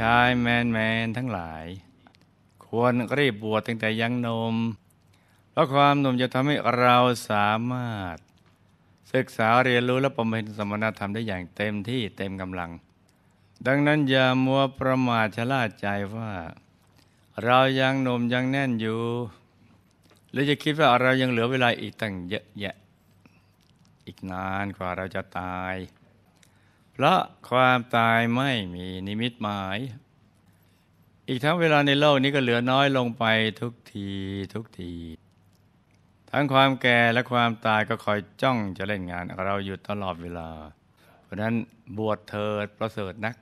ชายแมนแมนทั้งหลาย ควรรีบบวชตั้งแต่ยังนม เพราะความหนุ่มจะทำให้เราสามารถ ศึกษาเรียนรู้และประเพ็ญสมณธรรมได้อย่างเต็มที่เต็มกำลัง ดังนั้นอย่ามัวประมาทชะล่าใจว่า เรายังหนุ่มยังแน่นอยู่หรือจะคิดว่าเรายังเหลือเวลาอีกตั้งเยอะแยะ อีกนานกว่าเราจะตาย เพราะความตายไม่มีนิมิตหมาย อีกทั้งเวลาในโลกนี้ก็เหลือน้อยลงไปทุกทีทุกที ทั้งความแก่และความตายก็คอยจ้องจะเล่นงาน เราอยู่ตลอดเวลา เพราะนั้นบวชเถิดประเสริฐนัก